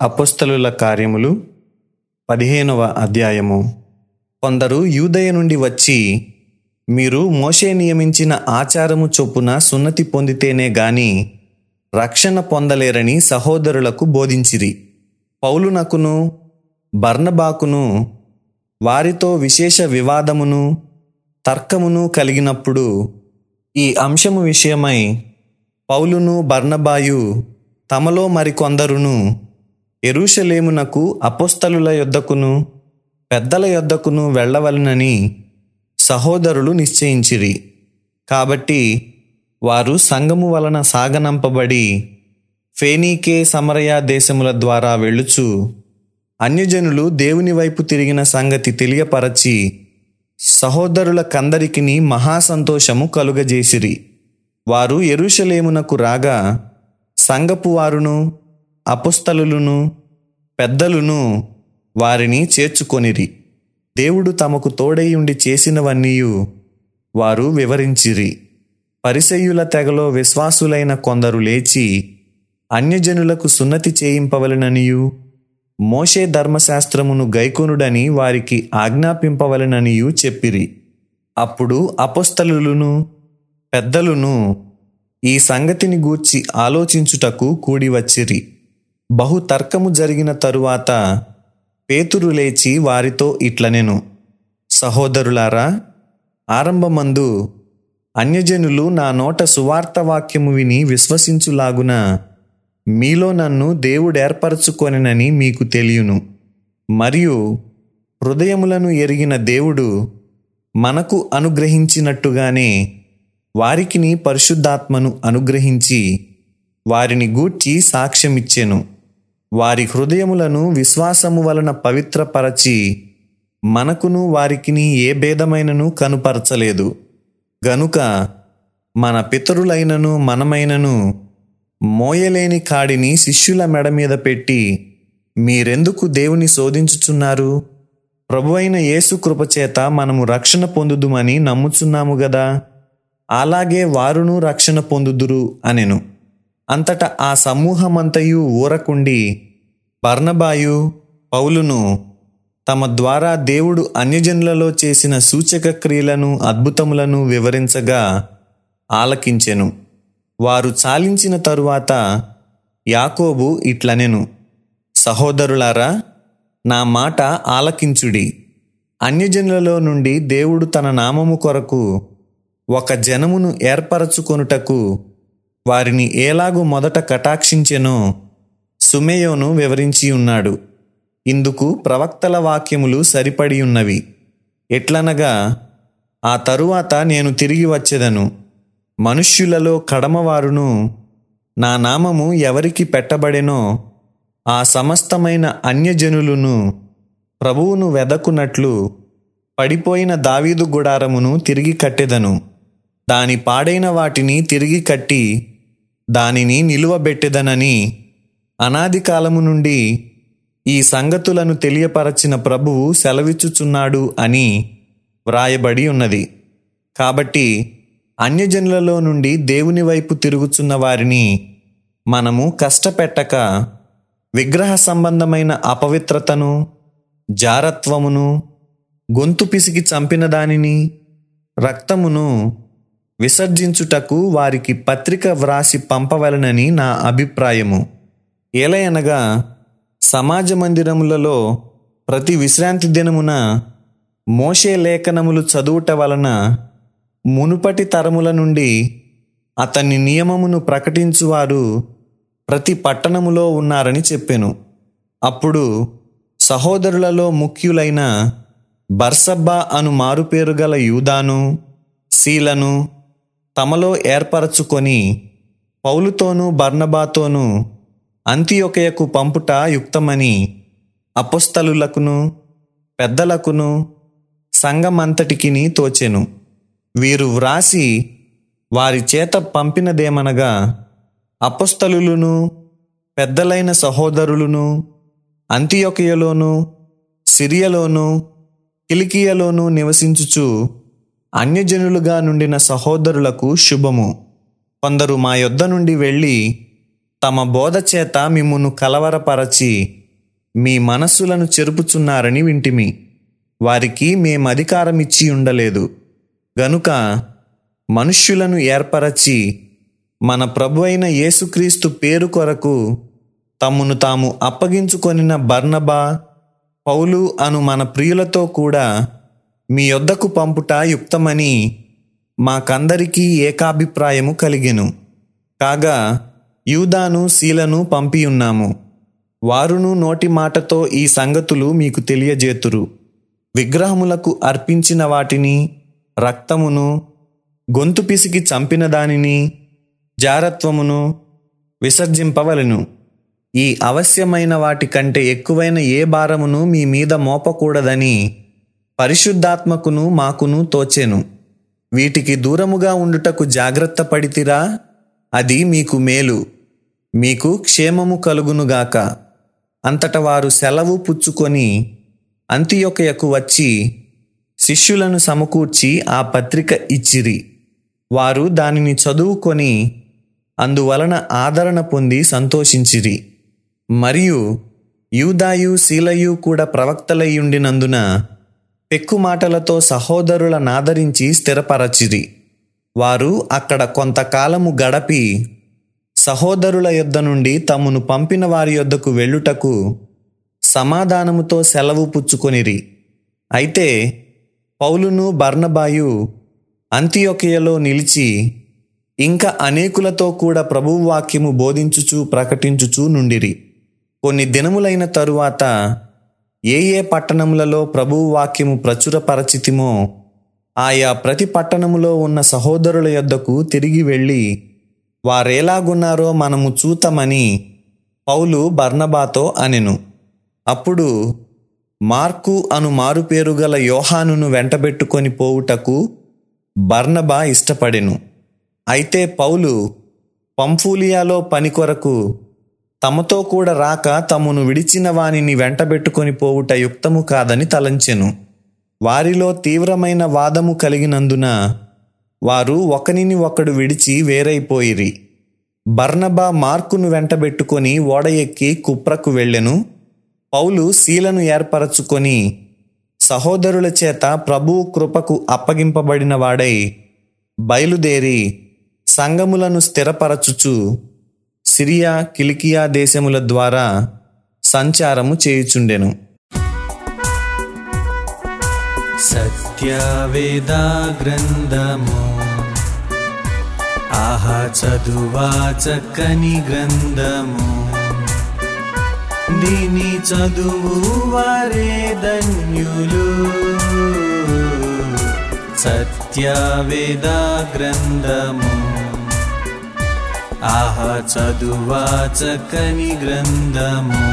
అపోస్తలుల కార్యములు పదిహేనవ అధ్యాయము. కొందరు యూదయ నుండి వచ్చి మీరు మోషే నియమించిన ఆచారము చొప్పున సున్నతి పొందితేనే గాని రక్షణ పొందలేరని సహోదరులకు బోధించిరి. పౌలునకును బర్ణబాకును వారితో విశేష వివాదమును తర్కమును కలిగినప్పుడు ఈ అంశము విషయమై పౌలును బర్ణబాయు తమలో మరికొందరును ఎరుషలేమునకు అపోస్తలుల యొద్దకును పెద్దల యొద్దకును వెళ్ళవలనని సహోదరులు నిశ్చయించిరి. కాబట్టి వారు సంఘము వలన సాగనంపబడి ఫేనీకే సమరయ దేశముల ద్వారా వెళ్ళుచు అన్యజనులు దేవుని వైపు తిరిగిన సంగతి తెలియపరచి సహోదరులకందరికిని మహాసంతోషము కలుగజేసిరి. వారు ఎరుషలేమునకు రాగా సంగపు వారును అపుస్తలులను పెద్దలును వారిని చేర్చుకొనిరి. దేవుడు తమకు తోడై ఉండి చేసినవన్నీయు వారు వివరించిరి. పరిసయ్యుల తెగలో విశ్వాసులైన కొందరు లేచి అన్యజనులకు సున్నతి చేయింపవలననియు మోషే ధర్మశాస్త్రమును గైకొనుడని వారికి ఆజ్ఞాపింపవలననియు చెప్పిరి. అప్పుడు అపస్తలులను పెద్దలును ఈ సంగతిని గూర్చి ఆలోచించుటకు కూడి బహు తర్కము జరిగిన తరువాత పేతురు లేచి వారితో ఇట్లనెను సహోదరులారా ఆరంభమందు అన్యజనులు నా నోట సువార్త వాక్యము విని విశ్వసించులాగున మీలో నన్ను దేవుడేర్పరచుకొనెనని మీకు తెలియను. మరియు హృదయములను ఎరిగిన దేవుడు మనకు అనుగ్రహించినట్టుగానే వారికిని పరిశుద్ధాత్మను అనుగ్రహించి వారిని గూర్చి సాక్ష్యమిచ్చెను. వారి హృదయములను విశ్వాసము వలన పవిత్రపరచి మనకును వారికిని ఏ భేదమైనను కనుపరచలేదు. గనుక మన పితరులైనను మనమైనను మోయలేని కాడిని శిష్యుల మెడ మీద పెట్టి మీరెందుకు దేవుని శోధించుచున్నారు? ప్రభువైన యేసు కృపచేత మనము రక్షణ పొందుదుమని నమ్ముచున్నాము గదా? అలాగే వారును రక్షణ పొందుదురు అనెను. అంతట ఆ సమూహమంతయు ఊరకుండి బర్నబాయు పౌలును తమ ద్వారా దేవుడు అన్యజనులలో చేసిన సూచక క్రియలను అద్భుతములను వివరించగా ఆలకించెను. వారు చాలించిన తరువాత యాకోబు ఇట్లనెను సహోదరులారా నా మాట ఆలకించుడి. అన్యజనులలో నుండి దేవుడు తన నామము కొరకు ఒక జనమును ఏర్పరచుకొనుటకు వారిని ఏలాగు మొదట కటాక్షించెనో. సుమేయోను వివరించి ఉన్నాడు. ఇందుకు ప్రవక్తల వాక్యములు సరిపడి ఉన్నవి. ఎట్లనగా ఆ తరువాత నేను తిరిగి వచ్చేదను. మనుష్యులలో కడమవారును నా నామము ఎవరికి పెట్టబడెనో ఆ సమస్తమైన అన్యజనులను ప్రభువును వెదకునట్లు పడిపోయిన దావీదు గుడారమును తిరిగి కట్టెదను. దాని పాడైన వాటిని తిరిగి కట్టి దానిని నిలువబెట్టెదనని అనాది కాలము నుండి ఈ సంగతులను తెలియపరచిన ప్రభువు సెలవిచ్చుచున్నాడు అని వ్రాయబడి ఉన్నది. కాబట్టి అన్యజనులలో నుండి దేవుని వైపు తిరుగుచున్న వారిని మనము కష్టపెట్టక విగ్రహ సంబంధమైన అపవిత్రతను జారత్వమును గొంతు పిసికి చంపిన దానిని రక్తమును విసర్జించుటకు వారికి పత్రిక వ్రాసి పంపవలనని నా అభిప్రాయము. ఏలయనగా సమాజ మందిరములలో ప్రతి విశ్రాంతి దినమున మోషే లేఖనములు చదువుట వలన మునుపటి తరముల నుండి అతని నియమమును ప్రకటించువారు ప్రతి పట్టణములో ఉన్నారని చెప్పెను. అప్పుడు సహోదరులలో ముఖ్యులైన బర్సబ్బా అను మారుపేరు గల యూదాను శీలను తమలో ఏర్పరచుకొని పౌలుతోనూ బర్ణబాతోనూ అంత్యొకయకు పంపుట యుక్తమని అపుస్తలులకును పెద్దలకును సంఘమంతటికిని తోచెను. వీరు వ్రాసి వారి చేత పంపినదేమనగా అపస్తలులను పెద్దలైన సహోదరులను అంత్యొకయలోను సిరియలోను కిలికియలోను నివసించుచు అన్యజనులుగా నుండిన సహోదరులకు శుభము. కొందరు మా యొద్ద నుండి వెళ్ళి తమ బోధ చేత మిమ్మును కలవరపరచి మీ మనస్సులను చెరుపుచున్నారని వింటిమి. వారికి మేము అధికారం ఇచ్చి ఉండలేదు. గనుక మనుష్యులను ఏర్పరచి మన ప్రభు అయిన యేసుక్రీస్తు పేరు కొరకు తమ్మును తాము అప్పగించుకొనిన బర్నబా పౌలు అను మన ప్రియులతో కూడా మీ యొద్దకు పంపుట యుక్తమని మాకందరికీ ఏకాభిప్రాయము కలిగెను. కాగా యూదాను శీలను పంపియున్నాము. వారును నోటి మాటతో ఈ సంగతులు మీకు తెలియజేతురు. విగ్రహములకు అర్పించిన వాటిని రక్తమును గొంతు పిసికి చంపిన దానిని జారత్వమును విసర్జింపవలెను. ఈ అవశ్యమైన వాటి కంటే ఎక్కువైన ఏ భారమును మీ మీద మోపకూడదని పరిశుద్ధాత్మకును మాకును తోచెను. వీటికి దూరముగా ఉండుటకు జాగ్రత్త పడితిరా అది మీకు మేలు. మీకు క్షేమము కలుగునుగాక అంతట వారు సెలవు పుచ్చుకొని అంత్యొకయకు వచ్చి శిష్యులను సమకూర్చి ఆ పత్రిక ఇచ్చిరి. వారు దానిని చదువుకొని అందువలన ఆదరణ పొంది సంతోషించిరి. మరియు యూదాయు శీలయు కూడా ప్రవక్తలయ్యుండినందున పెక్కు మాటలతో సహోదరుల నాదరించి స్థిరపరచిరి. వారు అక్కడ కొంతకాలము గడపి సహోదరుల యొద్ద నుండి తమను పంపిన వారి యొద్దకు వెళ్ళుటకు సమాధానముతో సెలవు పుచ్చుకొనిరి. అయితే పౌలును బర్ణబాయు అంత్యొకయలో నిలిచి ఇంకా అనేకులతో కూడా ప్రభువాక్యము బోధించుచు ప్రకటించుచు నుండిరి. కొన్ని దినములైన తరువాత ఏ ఏ పట్టణములలో ప్రభువు వాక్యము ప్రచురపరచితిమో ఆయా ప్రతి పట్టణములో ఉన్న సహోదరుల యొద్దకు తిరిగి వెళ్ళి వారేలాగున్నారో మనము చూతమని పౌలు బర్నబాతో అనెను. అప్పుడు మార్కు అను మారుపేరు గల యోహానును వెంటబెట్టుకొని పోవుటకు బర్నబా ఇష్టపడెను. అయితే పౌలు పంఫూలియాలో పని కొరకు తమతో కూడా రాక తమను విడిచిన వానిని వెంటబెట్టుకొని పోవుట యుక్తము కాదని తలంచెను. వారిలో తీవ్రమైన వాదము కలిగినందున వారు ఒకనిని ఒకడు విడిచి వేరైపోయిరి. బర్నబా మార్కును వెంటబెట్టుకొని ఓడ ఎక్కి కుప్రకు వెళ్ళెను. పౌలు శీలను ఏర్పరచుకొని సహోదరుల చేత ప్రభువు కృపకు అప్పగింపబడిన వాడై బయలుదేరి సంగములను స్థిరపరచుచు సిరియా కిలికియా దేశముల ద్వారా సంచారము చేయుచుండెను. సత్యవేదా గ్రంథము. ఆహా చదువా చక్కని గ్రంథము. దీని చదువు వారే ధన్యులు సత్యవేద గ్రంథము. ఆహా చదువా చక్కని గ్రంథము